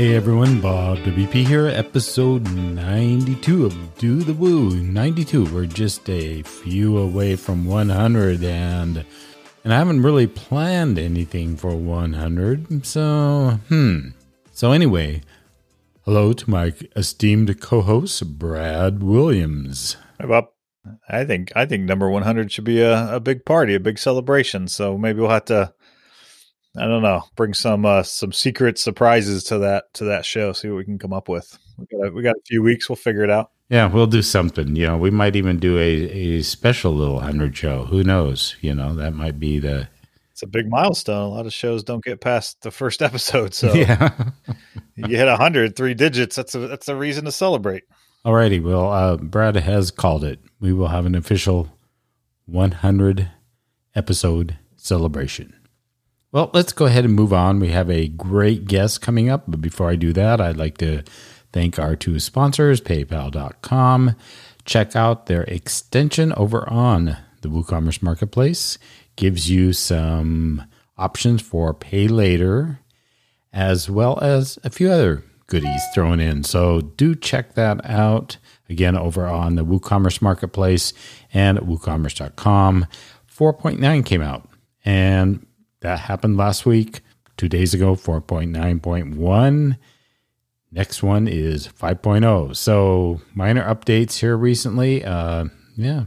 Hey everyone, Bob WP here, episode 92 of Do the Woo. 92. We're just a few away from 100 and and I haven't really planned anything for 100. So, hmm. So anyway, hello to my esteemed co-host Brad Williams. Hey Bob. I think I think number 100 should be a, a big party, a big celebration. So maybe we'll have to I don't know, bring some uh, some secret surprises to that to that show. See what we can come up with. We got a, we got a few weeks. We'll figure it out. Yeah, we'll do something. You know, we might even do a, a special little hundred show. Who knows? You know, that might be the. It's a big milestone. A lot of shows don't get past the first episode. So yeah, you hit a hundred, three digits. That's a that's a reason to celebrate. Alrighty, well, uh, Brad has called it. We will have an official 100 episode celebration. Well, let's go ahead and move on. We have a great guest coming up, but before I do that, I'd like to thank our two sponsors, PayPal.com. Check out their extension over on the WooCommerce Marketplace. Gives you some options for pay later, as well as a few other goodies thrown in. So do check that out again over on the WooCommerce Marketplace and WooCommerce.com. 4.9 came out, and that happened last week. Two days ago, 4.9.1. Next one is 5.0. So minor updates here recently. Uh, yeah.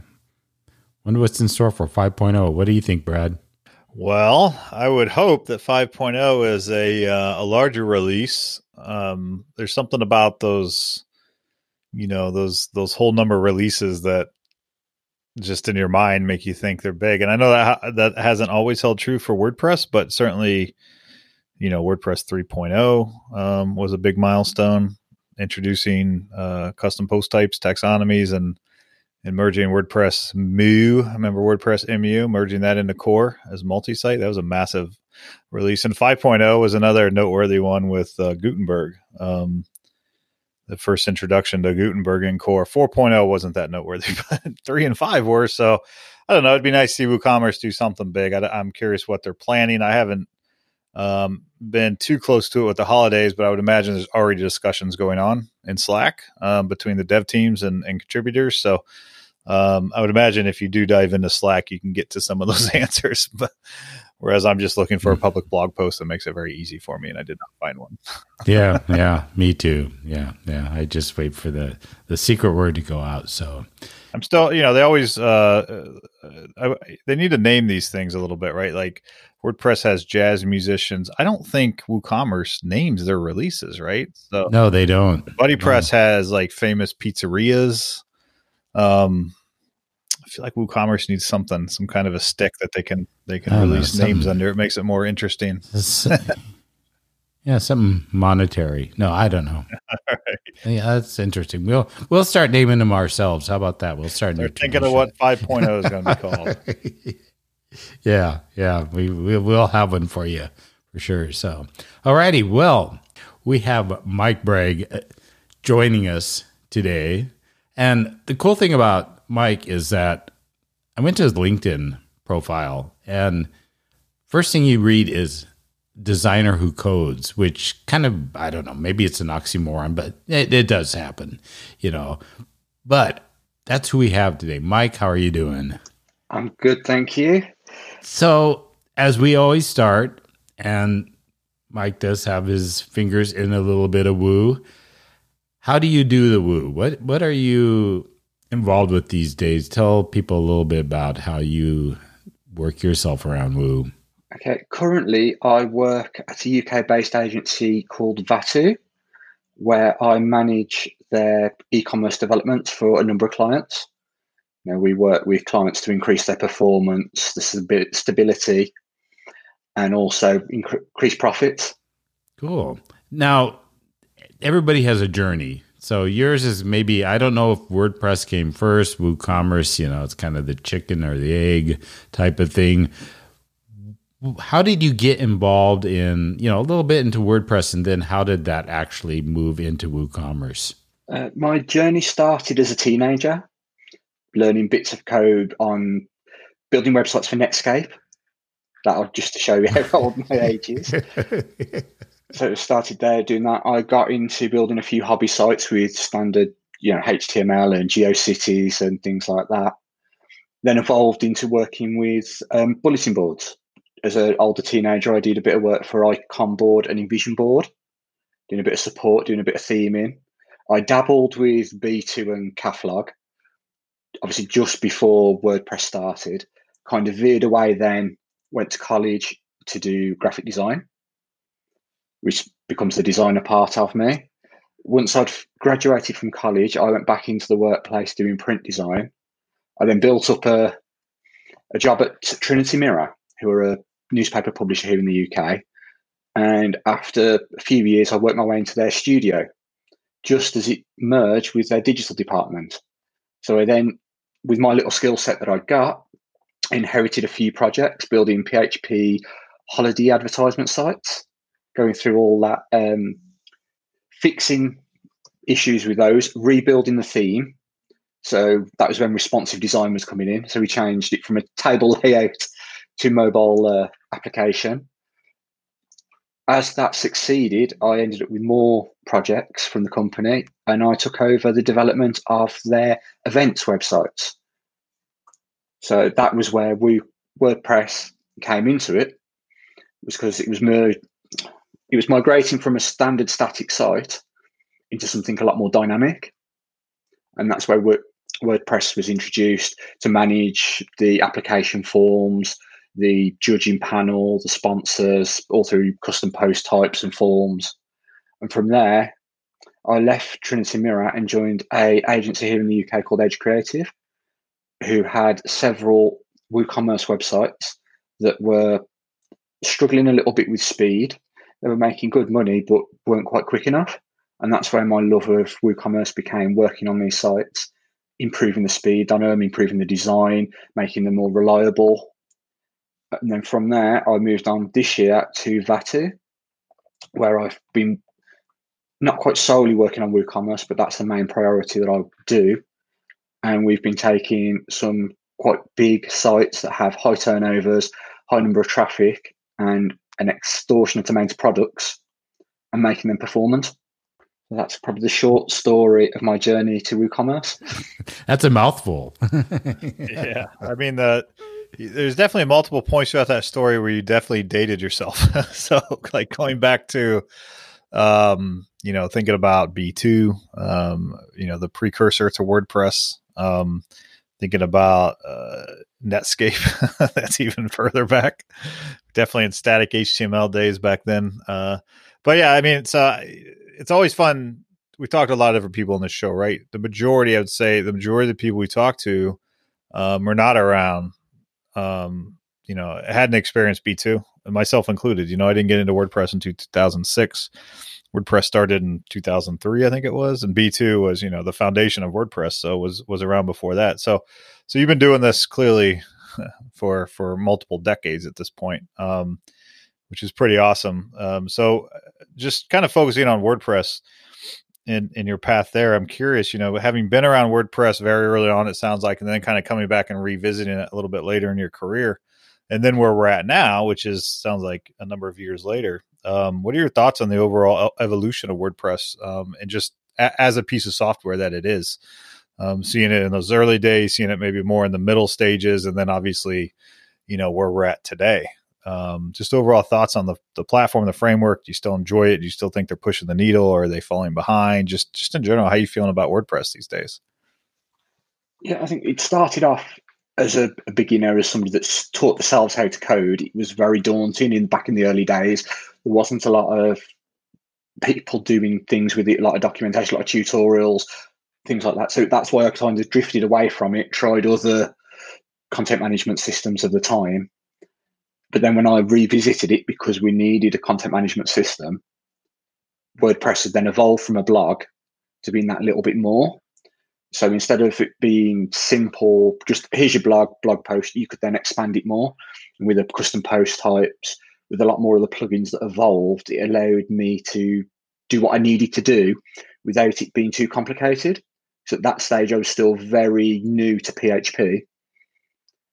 Wonder what's in store for 5.0. What do you think, Brad? Well, I would hope that 5.0 is a uh, a larger release. Um, there's something about those, you know, those those whole number releases that just in your mind make you think they're big. And I know that that hasn't always held true for WordPress, but certainly, you know, WordPress 3.0 um, was a big milestone, introducing uh, custom post types, taxonomies, and and merging WordPress Mu. I remember WordPress MU merging that into Core as multi-site. That was a massive release. And 5.0 was another noteworthy one with uh, Gutenberg. Um, the first introduction to Gutenberg in Core. 4.0 wasn't that noteworthy, but 3 and 5 were. So I don't know. It'd be nice to see WooCommerce do something big. I, am curious what they're planning. I haven't um, been too close to it with the holidays, but I would imagine there's already discussions going on in Slack um, between the dev teams and, and contributors. So um, I would imagine if you do dive into Slack, you can get to some of those answers. But Whereas I'm just looking for a hmm. public blog post that makes it very easy for me, and I did not find one. yeah, yeah, me too. Yeah, yeah. I just wait for the the secret word to go out. So I'm still, you know, they always uh, uh I, they need to name these things a little bit, right? Like WordPress has jazz musicians. I don't think WooCommerce names their releases, right? So no, they don't. BuddyPress no. has like famous pizzerias. Um, feel like WooCommerce needs something, some kind of a stick that they can they can release know, names under. It makes it more interesting. yeah, something monetary. No, I don't know. right. Yeah, that's interesting. We'll we'll start naming them ourselves. How about that? We'll start, They're thinking of what 5.0 is going to be called. yeah, yeah, we, we will have one for you for sure. So, alrighty, well, we have Mike Bragg uh, joining us today, and the cool thing about Mike is that I went to his LinkedIn profile, and first thing you read is designer who codes, which kind of I don't know, maybe it's an oxymoron, but it, it does happen, you know. But that's who we have today. Mike, how are you doing? I'm good, thank you. So, as we always start, and Mike does have his fingers in a little bit of woo. How do you do the woo? What what are you involved with these days. Tell people a little bit about how you work yourself around Woo. Okay, currently I work at a UK based agency called Vatu, where I manage their e commerce development for a number of clients. You know, we work with clients to increase their performance, the stability, and also increase profits. Cool. Now, everybody has a journey so yours is maybe I don't know if WordPress came first, WooCommerce, you know, it's kind of the chicken or the egg type of thing. How did you get involved in, you know, a little bit into WordPress and then how did that actually move into WooCommerce? Uh, my journey started as a teenager, learning bits of code on building websites for Netscape. That'll just to show you how old my age is. so it started there doing that. I got into building a few hobby sites with standard, you know, HTML and GeoCities and things like that. Then evolved into working with um, bulletin boards. As an older teenager, I did a bit of work for Ikonboard and Invision Board, doing a bit of support, doing a bit of theming. I dabbled with B2 and Cafelog, obviously just before WordPress started. Kind of veered away then, went to college to do graphic design which becomes the designer part of me. Once I'd graduated from college, I went back into the workplace doing print design. I then built up a, a job at Trinity Mirror, who are a newspaper publisher here in the UK. And after a few years, I worked my way into their studio just as it merged with their digital department. So I then, with my little skill set that I got, inherited a few projects building PHP holiday advertisement sites going through all that, um, fixing issues with those, rebuilding the theme. So that was when responsive design was coming in. So we changed it from a table layout to mobile uh, application. As that succeeded, I ended up with more projects from the company and I took over the development of their events websites. So that was where we WordPress came into it, was because it was merged it was migrating from a standard static site into something a lot more dynamic. And that's where WordPress was introduced to manage the application forms, the judging panel, the sponsors, all through custom post types and forms. And from there, I left Trinity Mirror and joined a agency here in the UK called Edge Creative, who had several WooCommerce websites that were struggling a little bit with speed they were making good money but weren't quite quick enough. And that's where my love of WooCommerce became working on these sites, improving the speed on them, improving the design, making them more reliable. And then from there, I moved on this year to Vatu, where I've been not quite solely working on WooCommerce, but that's the main priority that I do. And we've been taking some quite big sites that have high turnovers, high number of traffic, and an extortionate amount of products and making them performant. That's probably the short story of my journey to WooCommerce. that's a mouthful. yeah, I mean the. There's definitely multiple points throughout that story where you definitely dated yourself. so, like going back to, um, you know, thinking about B2, um, you know, the precursor to WordPress, um, thinking about uh, Netscape. That's even further back. Definitely in static HTML days back then. Uh, but yeah, I mean, it's uh, it's always fun. We talked to a lot of different people on this show, right? The majority, I would say, the majority of the people we talk to um, are not around. Um, you know, hadn't experienced B two, myself included. You know, I didn't get into WordPress until 2006. WordPress started in 2003, I think it was, and B2 was, you know, the foundation of WordPress, so was was around before that. So, so you've been doing this clearly for for multiple decades at this point, um, which is pretty awesome. Um, so, just kind of focusing on WordPress in in your path there, I'm curious, you know, having been around WordPress very early on, it sounds like, and then kind of coming back and revisiting it a little bit later in your career, and then where we're at now, which is sounds like a number of years later. Um, what are your thoughts on the overall evolution of WordPress um, and just a- as a piece of software that it is? Um, seeing it in those early days, seeing it maybe more in the middle stages, and then obviously, you know, where we're at today. Um, just overall thoughts on the, the platform, the framework. Do you still enjoy it? Do you still think they're pushing the needle, or are they falling behind? Just, just in general, how you feeling about WordPress these days? Yeah, I think it started off as a, a, beginner, as somebody that's taught themselves how to code, it was very daunting in back in the early days. There wasn't a lot of people doing things with it, like a lot of documentation, a lot of tutorials, things like that. So that's why I kind of drifted away from it, tried other content management systems of the time. But then when I revisited it because we needed a content management system, WordPress had then evolved from a blog to being that little bit more. So instead of it being simple, just here's your blog blog post, you could then expand it more with a custom post types, with a lot more of the plugins that evolved. It allowed me to do what I needed to do without it being too complicated. So at that stage, I was still very new to PHP.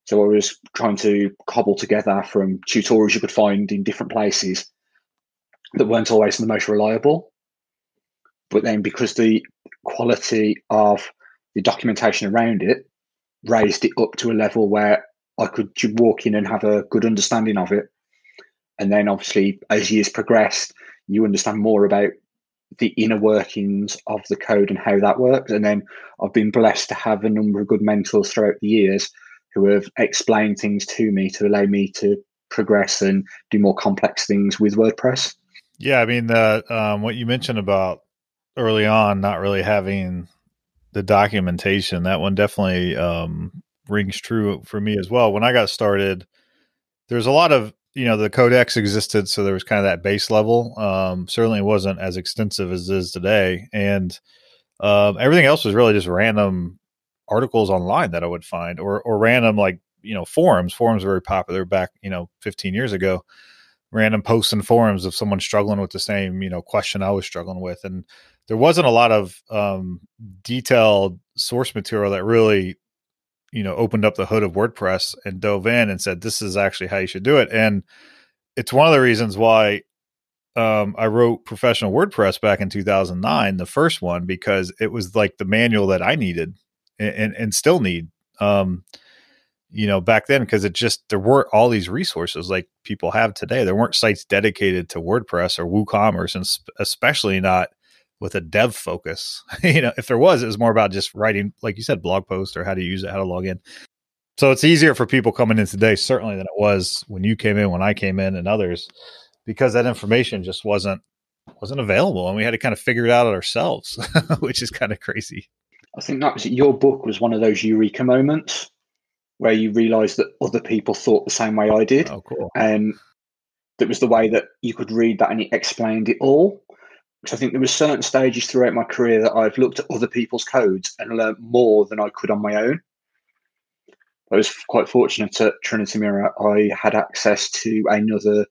So I was trying to cobble together from tutorials you could find in different places that weren't always the most reliable. But then because the quality of the documentation around it raised it up to a level where I could walk in and have a good understanding of it. And then obviously as years progressed, you understand more about the inner workings of the code and how that works. And then I've been blessed to have a number of good mentors throughout the years who have explained things to me to allow me to progress and do more complex things with WordPress. Yeah, I mean, the um, what you mentioned about early on not really having the documentation that one definitely um, rings true for me as well. When I got started, there's a lot of you know the codex existed, so there was kind of that base level. Um, certainly, wasn't as extensive as it is today, and um, everything else was really just random articles online that I would find, or or random like you know forums. Forums were very popular back you know 15 years ago. Random posts and forums of someone struggling with the same you know question I was struggling with, and there wasn't a lot of um, detailed source material that really you know opened up the hood of WordPress and dove in and said this is actually how you should do it. And it's one of the reasons why um, I wrote professional WordPress back in 2009 the first one because it was like the manual that I needed and and, and still need um, you know back then because it just there weren't all these resources like people have today. There weren't sites dedicated to WordPress or WooCommerce and sp- especially not with a dev focus. you know, if there was, it was more about just writing, like you said, blog posts or how to use it, how to log in. So it's easier for people coming in today, certainly than it was when you came in, when I came in, and others, because that information just wasn't wasn't available, and we had to kind of figure it out ourselves, which is kind of crazy. I think that was your book was one of those eureka moments where you realised that other people thought the same way I did. Oh, cool! And that was the way that you could read that, and it explained it all. Because I think there were certain stages throughout my career that I've looked at other people's codes and learned more than I could on my own. I was quite fortunate at Trinity Mirror. I had access to another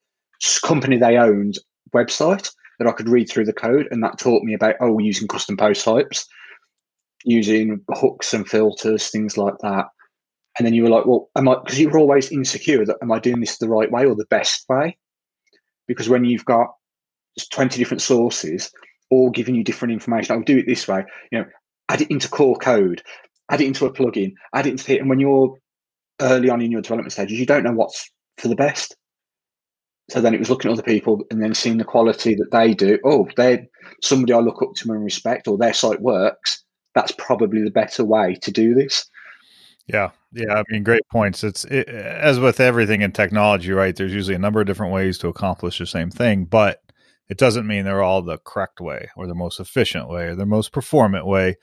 company they owned website that I could read through the code, and that taught me about oh, using custom post types, using hooks and filters, things like that. And then you were like, well, am I? Because you were always insecure that am I doing this the right way or the best way? Because when you've got 20 different sources all giving you different information. I'll do it this way, you know, add it into core code, add it into a plugin, add it into it. And when you're early on in your development stages, you don't know what's for the best. So then it was looking at other people and then seeing the quality that they do. Oh, they're somebody I look up to and respect, or their site works. That's probably the better way to do this. Yeah, yeah. I mean, great points. It's it, as with everything in technology, right? There's usually a number of different ways to accomplish the same thing, but it doesn't mean they're all the correct way or the most efficient way or the most performant way.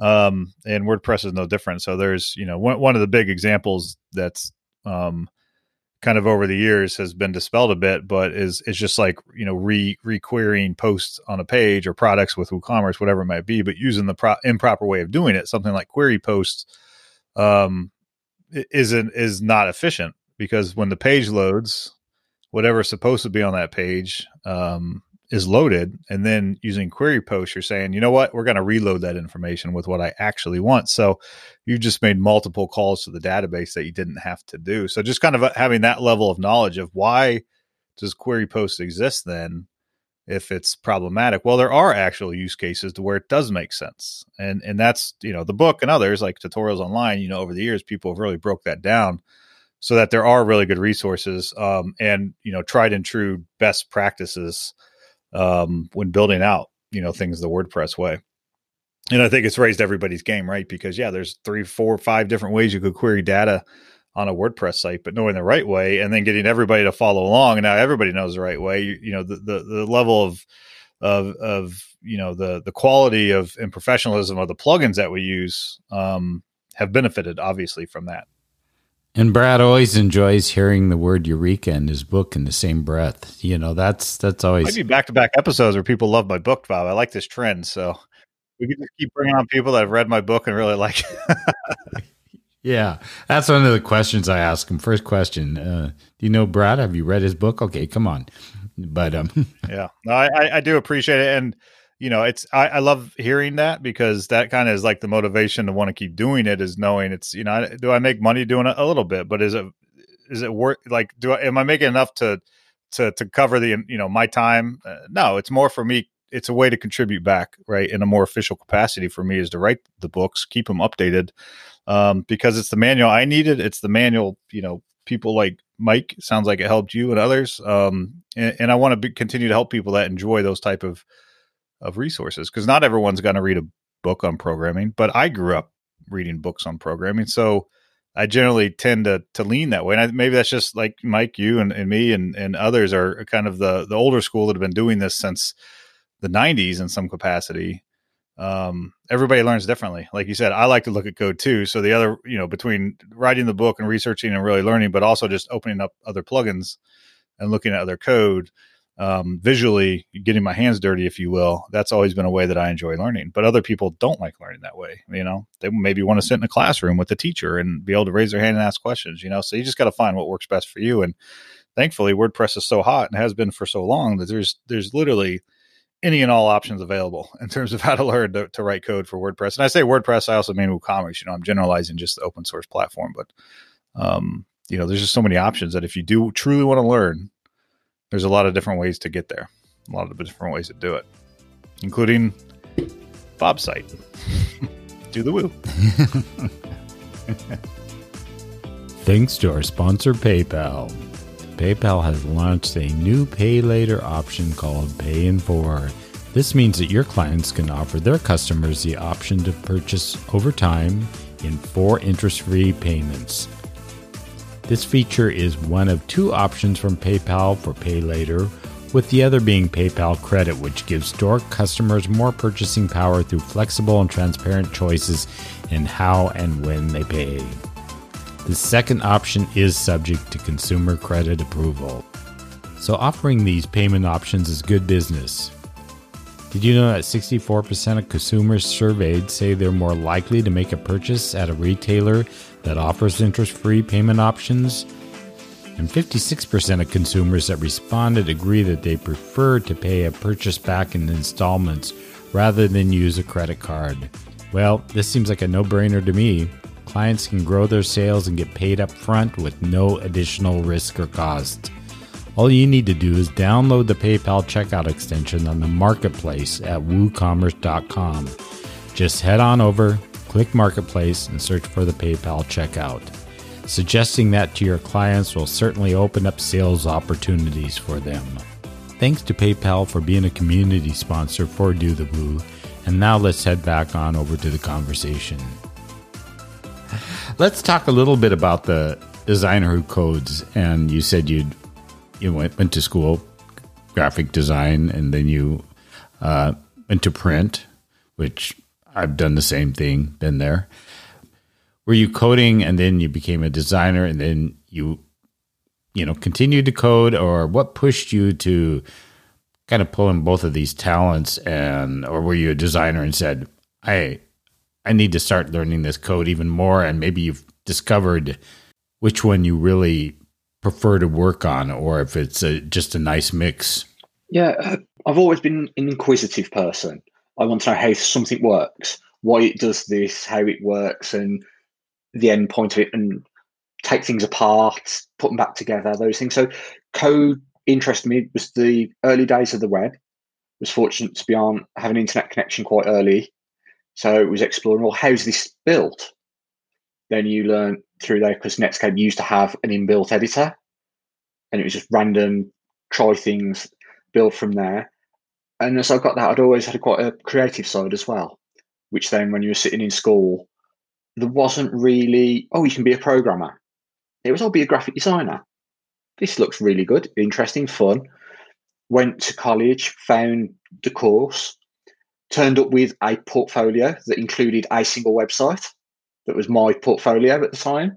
Um, and WordPress is no different. So there's, you know, one, one of the big examples that's um, kind of over the years has been dispelled a bit, but is is just like you know re requerying posts on a page or products with WooCommerce, whatever it might be, but using the pro- improper way of doing it, something like query posts, um, isn't is not efficient because when the page loads, whatever's supposed to be on that page um, is loaded and then using query post you're saying you know what? We're going to reload that information with what i actually want. So you just made multiple calls to the database that you didn't have to do. So just kind of uh, having that level of knowledge of why does query post exist then if it's problematic? Well there are actual use cases to where it does make sense and and that's you know the book and others like tutorials online you know over the years people have really broke that down so that there are really good resources um, and you know tried and true best practices um, when building out you know things the WordPress way. And I think it's raised everybody's game, right? Because yeah, there's three, four, five different ways you could query data on a WordPress site, but knowing the right way and then getting everybody to follow along. And now everybody knows the right way. You, you know, the, the, the level of of of you know the the quality of and professionalism of the plugins that we use um, have benefited obviously from that. And Brad always enjoys hearing the word eureka in his book in the same breath. You know, that's that's always maybe back to back episodes where people love my book, Bob. I like this trend, so we can just keep bringing on people that have read my book and really like. yeah, that's one of the questions I ask him. First question: uh, Do you know Brad? Have you read his book? Okay, come on. But um, yeah, no, I, I do appreciate it, and you know, it's I, I love hearing that because that kind of is like the motivation to want to keep doing it is knowing it's you know do I make money doing it a little bit, but is it is it worth like do I am I making enough to to to cover the you know my time. Uh, no, it's more for me. It's a way to contribute back, right, in a more official capacity for me is to write the books, keep them updated, um, because it's the manual I needed. It's the manual, you know, people like Mike sounds like it helped you and others, um, and, and I want to continue to help people that enjoy those type of of resources because not everyone's going to read a book on programming, but I grew up reading books on programming, so I generally tend to to lean that way. And I, maybe that's just like Mike, you and, and me and, and others are kind of the the older school that have been doing this since the 90s in some capacity. Um, everybody learns differently. Like you said, I like to look at code too. So the other, you know, between writing the book and researching and really learning, but also just opening up other plugins and looking at other code, um, visually getting my hands dirty, if you will. That's always been a way that I enjoy learning. But other people don't like learning that way. You know, they maybe want to sit in a classroom with a teacher and be able to raise their hand and ask questions. You know, so you just got to find what works best for you. And thankfully, WordPress is so hot and has been for so long that there's there's literally any and all options available in terms of how to learn to, to write code for WordPress. And I say WordPress, I also mean WooCommerce. You know, I'm generalizing just the open source platform, but um, you know, there's just so many options that if you do truly want to learn, there's a lot of different ways to get there, a lot of different ways to do it, including Bob's site. do the woo. Thanks to our sponsor, PayPal. PayPal has launched a new pay later option called Pay in 4. This means that your clients can offer their customers the option to purchase over time in four interest free payments. This feature is one of two options from PayPal for Pay Later, with the other being PayPal Credit, which gives store customers more purchasing power through flexible and transparent choices in how and when they pay. The second option is subject to consumer credit approval. So, offering these payment options is good business. Did you know that 64% of consumers surveyed say they're more likely to make a purchase at a retailer that offers interest free payment options? And 56% of consumers that responded agree that they prefer to pay a purchase back in installments rather than use a credit card. Well, this seems like a no brainer to me. Clients can grow their sales and get paid up front with no additional risk or cost. All you need to do is download the PayPal checkout extension on the marketplace at woocommerce.com. Just head on over, click Marketplace, and search for the PayPal checkout. Suggesting that to your clients will certainly open up sales opportunities for them. Thanks to PayPal for being a community sponsor for Do the Woo. And now let's head back on over to the conversation. Let's talk a little bit about the designer who codes. And you said you'd you went went to school, graphic design, and then you uh, went to print, which I've done the same thing. Been there. Were you coding, and then you became a designer, and then you, you know, continued to code, or what pushed you to kind of pull in both of these talents, and or were you a designer and said, "I, I need to start learning this code even more," and maybe you've discovered which one you really prefer to work on, or if it's a, just a nice mix? Yeah, I've always been an inquisitive person. I want to know how something works, why it does this, how it works, and the end point of it, and take things apart, put them back together, those things. So, code interested me. Was the early days of the web. I was fortunate to be on have an internet connection quite early, so it was exploring. Well, how's this built? Then you learn through there because Netscape used to have an inbuilt editor, and it was just random, try things, build from there. And as I got that, I'd always had quite a creative side as well, which then when you were sitting in school, there wasn't really, oh, you can be a programmer. It was, I'll be a graphic designer. This looks really good, interesting, fun. Went to college, found the course, turned up with a portfolio that included a single website that was my portfolio at the time,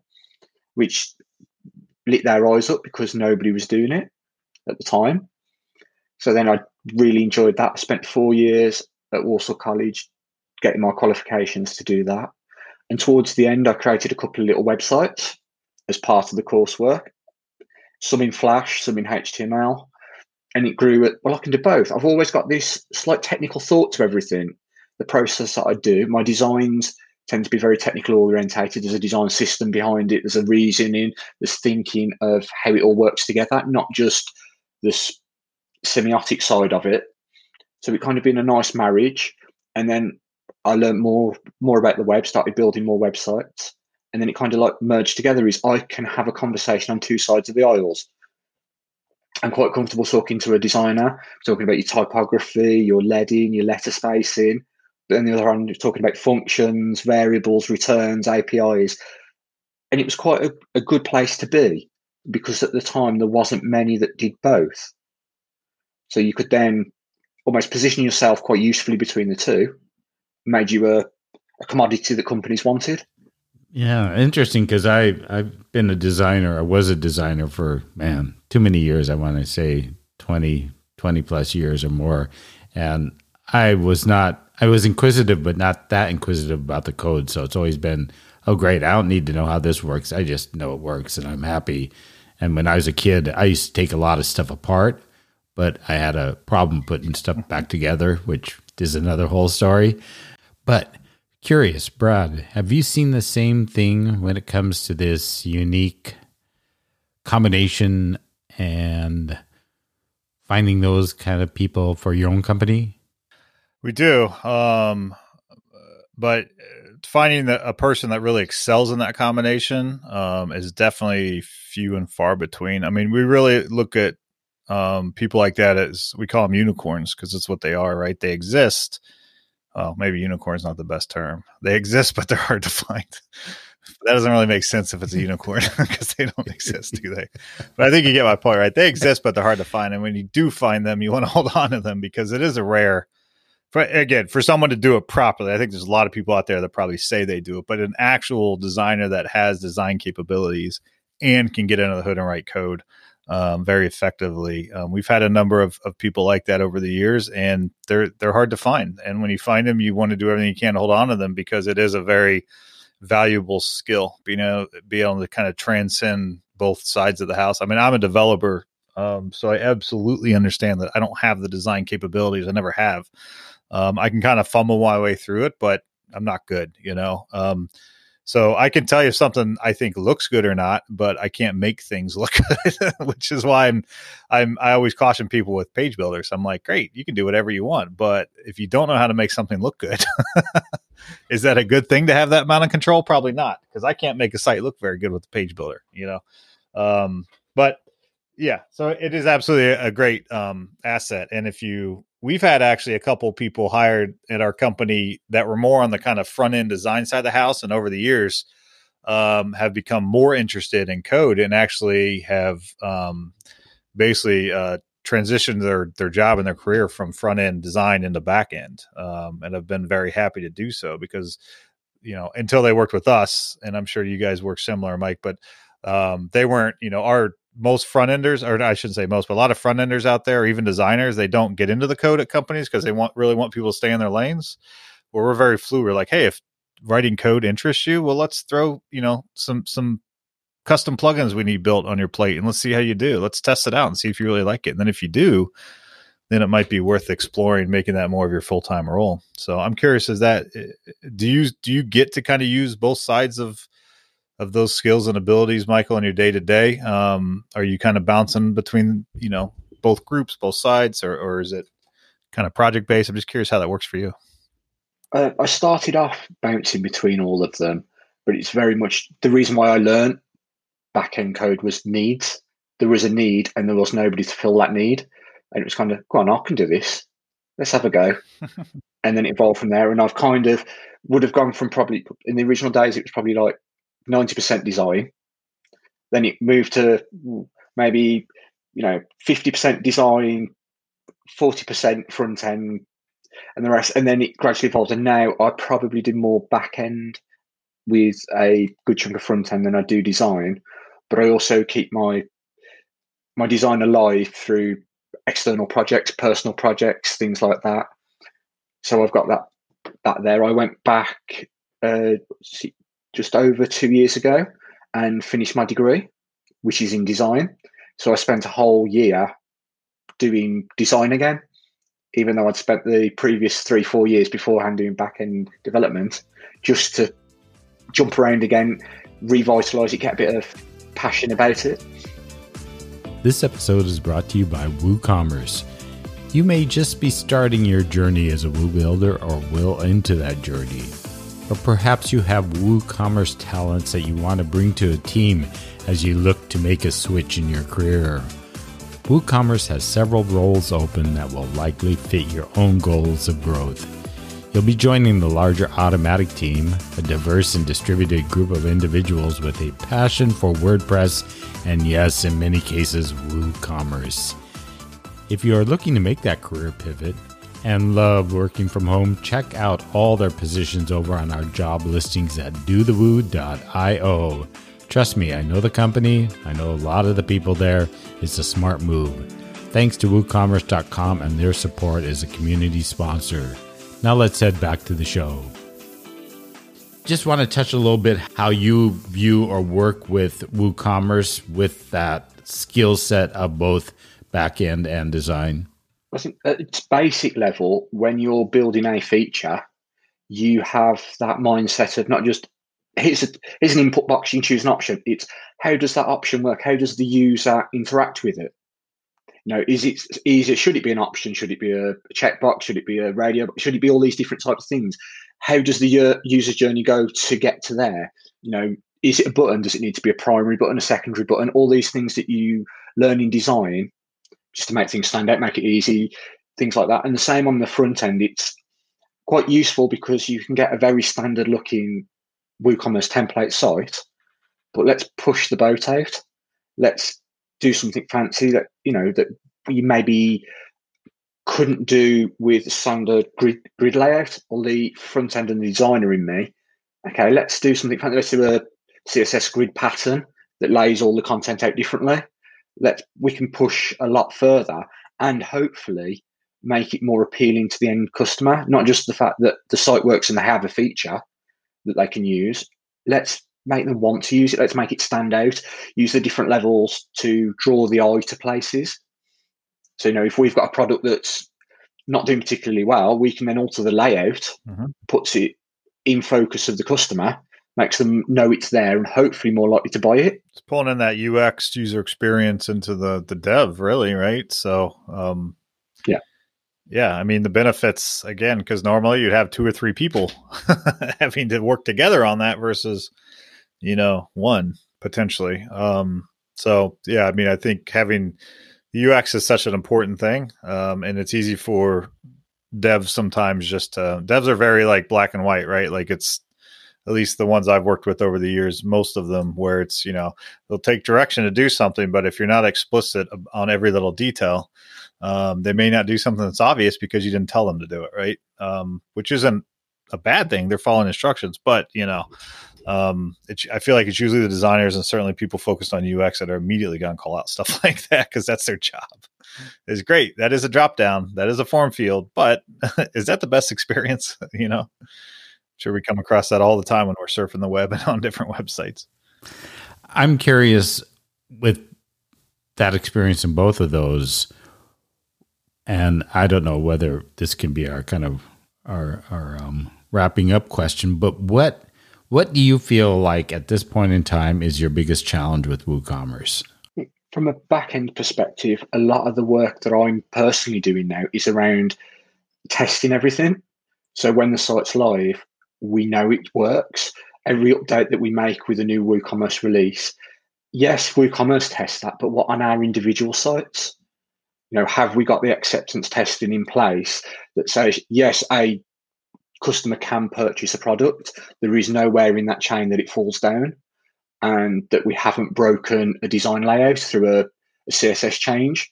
which lit their eyes up because nobody was doing it at the time. So then I really enjoyed that. I spent four years at Walsall College getting my qualifications to do that. And towards the end, I created a couple of little websites as part of the coursework, some in Flash, some in HTML. And it grew at, well, I can do both. I've always got this slight technical thought to everything. The process that I do, my designs tend to be very technical orientated. There's a design system behind it. There's a reasoning. There's thinking of how it all works together, not just this semiotic side of it. So it kind of been a nice marriage. And then I learned more more about the web, started building more websites, and then it kind of like merged together. Is I can have a conversation on two sides of the aisles. I'm quite comfortable talking to a designer, talking about your typography, your leading, your letter spacing. On the other hand, talking about functions, variables, returns, APIs. And it was quite a, a good place to be because at the time there wasn't many that did both. So you could then almost position yourself quite usefully between the two, made you a, a commodity that companies wanted. Yeah, interesting because I I've been a designer. I was a designer for man too many years. I want to say 20, 20 plus years or more, and I was not. I was inquisitive, but not that inquisitive about the code. So it's always been, oh great, I don't need to know how this works. I just know it works, and I'm happy. And when I was a kid, I used to take a lot of stuff apart, but I had a problem putting stuff back together, which is another whole story. But Curious, Brad, have you seen the same thing when it comes to this unique combination and finding those kind of people for your own company? We do. Um, but finding the, a person that really excels in that combination um, is definitely few and far between. I mean, we really look at um, people like that as we call them unicorns because it's what they are, right? They exist well, maybe unicorn's not the best term. They exist, but they're hard to find. that doesn't really make sense if it's a unicorn because they don't exist, do they? But I think you get my point, right? They exist, but they're hard to find. And when you do find them, you want to hold on to them because it is a rare. For, again, for someone to do it properly, I think there's a lot of people out there that probably say they do it, but an actual designer that has design capabilities and can get under the hood and write code um, very effectively. Um, we've had a number of, of people like that over the years, and they're they're hard to find. And when you find them, you want to do everything you can to hold on to them because it is a very valuable skill. Being able, be able to kind of transcend both sides of the house. I mean, I'm a developer, um, so I absolutely understand that I don't have the design capabilities. I never have. Um, I can kind of fumble my way through it, but I'm not good. You know. Um, so I can tell you something I think looks good or not, but I can't make things look good, which is why I'm I'm I always caution people with page builders. I'm like, great, you can do whatever you want, but if you don't know how to make something look good, is that a good thing to have that amount of control? Probably not, because I can't make a site look very good with the page builder, you know. Um, but yeah, so it is absolutely a great um, asset, and if you we've had actually a couple people hired at our company that were more on the kind of front end design side of the house and over the years um, have become more interested in code and actually have um, basically uh, transitioned their their job and their career from front end design into back end um, and have been very happy to do so because you know until they worked with us and i'm sure you guys work similar mike but um, they weren't you know our most front enders, or I shouldn't say most, but a lot of front enders out there, or even designers, they don't get into the code at companies because they want really want people to stay in their lanes. Where we're very fluid. We're like, hey, if writing code interests you, well, let's throw you know some some custom plugins we need built on your plate, and let's see how you do. Let's test it out and see if you really like it. And then if you do, then it might be worth exploring making that more of your full time role. So I'm curious, is that eh, do you do you get to kind of use both sides of of those skills and abilities, Michael, in your day to day? Are you kind of bouncing between you know both groups, both sides, or, or is it kind of project based? I'm just curious how that works for you. Uh, I started off bouncing between all of them, but it's very much the reason why I learned back end code was needs. There was a need, and there was nobody to fill that need, and it was kind of, go on, I can do this. Let's have a go, and then it evolved from there. And I've kind of would have gone from probably in the original days, it was probably like 90% design. Then it moved to maybe, you know, 50% design, 40% front end, and the rest. And then it gradually evolved. And now I probably do more back end with a good chunk of front end than I do design. But I also keep my my design alive through external projects, personal projects, things like that. So I've got that that there. I went back uh, just over two years ago and finished my degree, which is in design. So I spent a whole year doing design again, even though I'd spent the previous three, four years beforehand doing back end development, just to jump around again, revitalize it, get a bit of passion about it. This episode is brought to you by WooCommerce. You may just be starting your journey as a Woo builder or will into that journey. Or perhaps you have WooCommerce talents that you want to bring to a team as you look to make a switch in your career. WooCommerce has several roles open that will likely fit your own goals of growth. You'll be joining the larger Automattic team, a diverse and distributed group of individuals with a passion for WordPress and, yes, in many cases, WooCommerce. If you are looking to make that career pivot and love working from home, check out all their positions over on our job listings at dothewoo.io. Trust me, I know the company, I know a lot of the people there. It's a smart move. Thanks to WooCommerce.com and their support as a community sponsor. Now let's head back to the show. Just want to touch a little bit how you view or work with WooCommerce with that skill set of both back end and design. I think at its basic level, when you're building a feature, you have that mindset of not just here's, a, here's an input box, you can choose an option. It's how does that option work? How does the user interact with it? You know, is it it should it be an option? Should it be a, checkbox? Should it be a radio? Should it be all these different types of things? How does the uh, user's journey go to get to there? You know, is it a button? Does it need to be a primary button, a secondary button? All these things that you learn in design just to make things stand out, make it easy, things like that. And the same on the front end. It's quite useful because you can get a very standard looking WooCommerce template site, but let's push the boat out. Let's do something fancy that you know that you maybe couldn't do with standard grid grid layout or the front end and the designer in me. Okay, let's do something fancy. Let's do a CSS grid pattern that lays all the content out differently. Let we can push a lot further and hopefully make it more appealing to the end customer. Not just the fact that the site works and they have a feature that they can use. Let's make them want to use it. Let's make it stand out. Use the different levels to draw the eye to places. So, you know, if we've got a product that's not doing particularly well, we can then alter the layout, mm-hmm. puts it in focus of the customer, makes them know it's there, and hopefully more likely to buy it. It's pulling in that UX user experience into the the dev, really, right? So, um, yeah, yeah. I mean, the benefits again, because normally you'd have two or three people having to work together on that versus you know, one potentially. Um, so yeah, I mean, I think having the UX is such an important thing, um, and it's easy for devs sometimes just to, devs are very like black and white, right? Like it's at least the ones I've worked with over the years, most of them where it's you know they'll take direction to do something, but if you're not explicit on every little detail, um, they may not do something that's obvious because you didn't tell them to do it, right? Um, which isn't a bad thing. They're following instructions, but you know, um, it, I feel like it's usually the designers and certainly people focused on UX that are immediately going to call out stuff like that because that's their job. It's great. That is a drop down. That is a form field, but is that the best experience? you know, sure we come across that all the time when we're surfing the web and on different websites. I'm curious with that experience in both of those, and I don't know whether this can be our kind of our our um, wrapping up question, but what what do you feel like at this point in time is your biggest challenge with WooCommerce? From a back end perspective, a lot of the work that I'm personally doing now is around testing everything. So when the site's live, we know it works. Every update that we make with a new WooCommerce release, yes, WooCommerce tests that, but what on our individual sites? You know, have we got the acceptance testing in place that says yes, a customer can purchase a product. There is nowhere in that chain that it falls down, and that we haven't broken a design layout through a, a CSS change.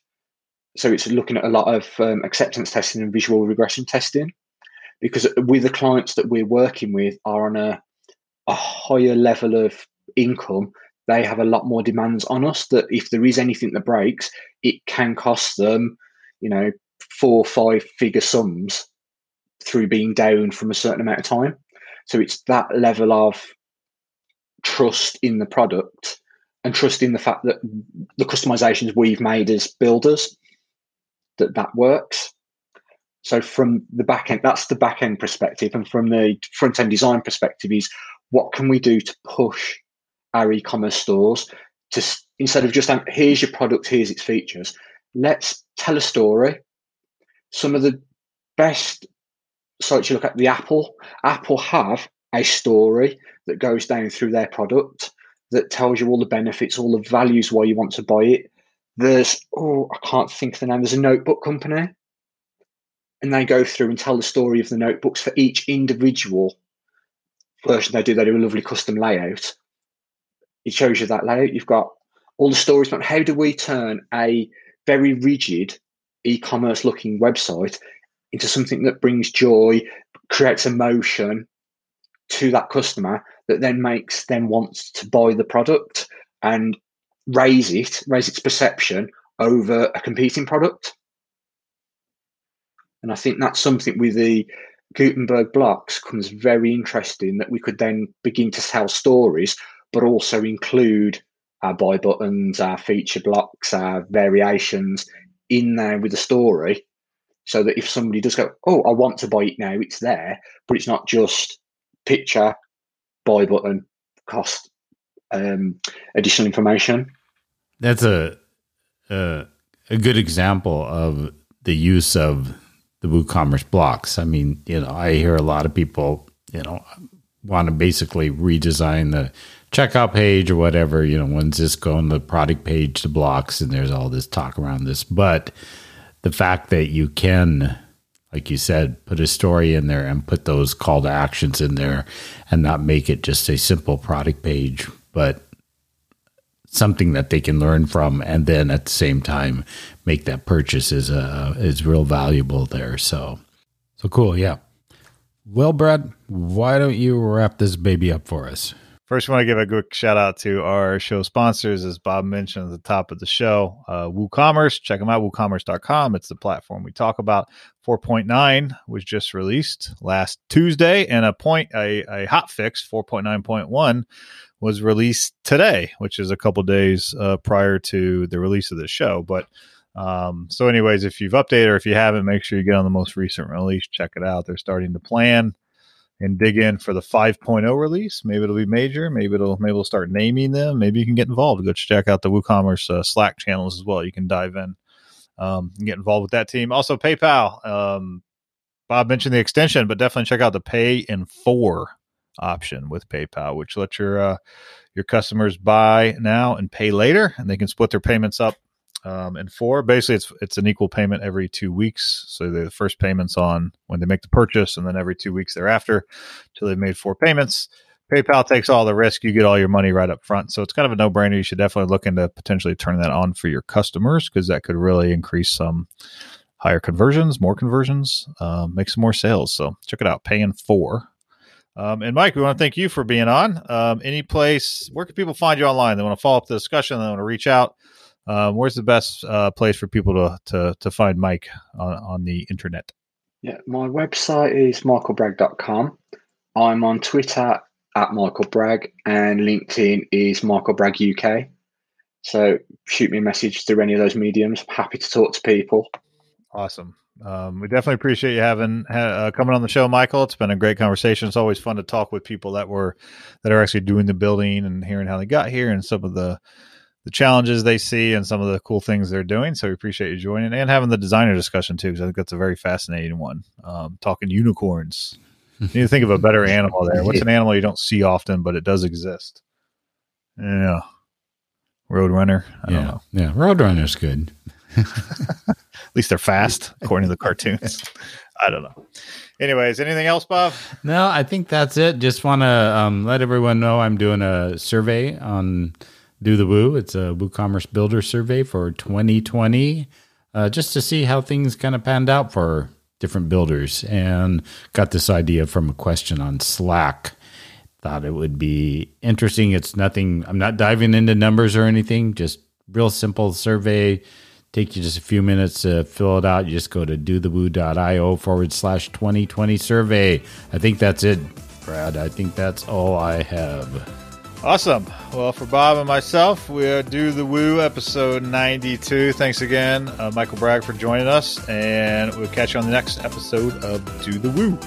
So it's looking at a lot of um, acceptance testing and visual regression testing, because with the clients that we're working with are on a, a higher level of income. They have a lot more demands on us. That if there is anything that breaks, it can cost them, you know, four or five figure sums through being down from a certain amount of time. So it's that level of trust in the product and trust in the fact that the customizations we've made as builders that that works. So from the back end, that's the back end perspective, and from the front end design perspective, is what can we do to push our e-commerce stores to instead of just um, here's your product, here's its features, let's tell a story. Some of the best sites you look at the Apple, Apple have a story that goes down through their product that tells you all the benefits, all the values why you want to buy it. There's oh, I can't think of the name. There's a notebook company, and they go through and tell the story of the notebooks for each individual version they do. They do a lovely custom layout. It shows you that layout. You've got all the stories about how do we turn a very rigid e-commerce looking website into something that brings joy, creates emotion to that customer that then makes them want to buy the product and raise it, raise its perception over a competing product. And I think that's something with the Gutenberg blocks comes very interesting that we could then begin to tell stories, but also include our buy buttons, our feature blocks, our variations in there with the story. So that if somebody does go, Oh, I want to buy it now, it's there, but it's not just picture, buy button, cost, um, additional information. That's a, a a good example of the use of the WooCommerce blocks. I mean, you know, I hear a lot of people, you know, want to basically redesign the checkout page or whatever. You know, when's this going the product page to blocks? And there's all this talk around this. But the fact that you can, like you said, put a story in there and put those call to actions in there and not make it just a simple product page, but something that they can learn from and then at the same time make that purchase is uh is real valuable there so so cool yeah well brad why don't you wrap this baby up for us First, I want to give a quick shout out to our show sponsors, as Bob mentioned at the top of the show. Uh, WooCommerce, check them out, woocommerce.com. It's the platform we talk about. 4.9 was just released last Tuesday, and a point, a, a hot fix, 4.9.1, was released today, which is a couple days uh, prior to the release of the show. But um, so, anyways, if you've updated or if you haven't, make sure you get on the most recent release. Check it out. They're starting to plan and dig in for the 5.0 release. Maybe it'll be major. Maybe it'll maybe we'll start naming them. Maybe you can get involved. Go check out the WooCommerce uh, Slack channels as well. You can dive in um, and get involved with that team. Also, PayPal. Um, Bob mentioned the extension, but definitely check out the Pay in Four option with PayPal, which lets your uh, your customers buy now and pay later, and they can split their payments up um, and four. Basically, it's it's an equal payment every two weeks. So the first payments on when they make the purchase, and then every two weeks thereafter, till they've made four payments. PayPal takes all the risk. You get all your money right up front. So it's kind of a no brainer. You should definitely look into potentially turning that on for your customers because that could really increase some higher conversions, more conversions, uh, make some more sales. So check it out. Pay in four. Um, and Mike, we want to thank you for being on. Um, any place, where can people find you online? They want to follow up the discussion. They want to reach out. Um, where's the best uh, place for people to, to, to find Mike on, on the internet? Yeah, my website is michaelbragg.com. I'm on Twitter at Michael Bragg and LinkedIn is Michael Bragg UK. So shoot me a message through any of those mediums. I'm happy to talk to people. Awesome. Um, we definitely appreciate you having uh, coming on the show, Michael. It's been a great conversation. It's always fun to talk with people that were that are actually doing the building and hearing how they got here and some of the the challenges they see and some of the cool things they're doing. So we appreciate you joining and having the designer discussion too, because I think that's a very fascinating one. Um, talking unicorns. You need to think of a better animal there. What's an animal you don't see often, but it does exist? Yeah. Roadrunner. I yeah. Yeah. Roadrunner's good. At least they're fast, according to the cartoons. I don't know. Anyways, anything else, Bob? No, I think that's it. Just want to um, let everyone know I'm doing a survey on Do the Woo. It's a WooCommerce Builder survey for 2020, uh, just to see how things kind of panned out for different builders. And got this idea from a question on Slack. Thought it would be interesting. It's nothing, I'm not diving into numbers or anything, just real simple survey take you just a few minutes to fill it out. You just go to dothewoo.io forward slash 2020 survey. I think that's it, Brad. I think that's all I have. Awesome. Well, for Bob and myself, we are Do the Woo episode 92. Thanks again, uh, Michael Bragg, for joining us. And we'll catch you on the next episode of Do the Woo.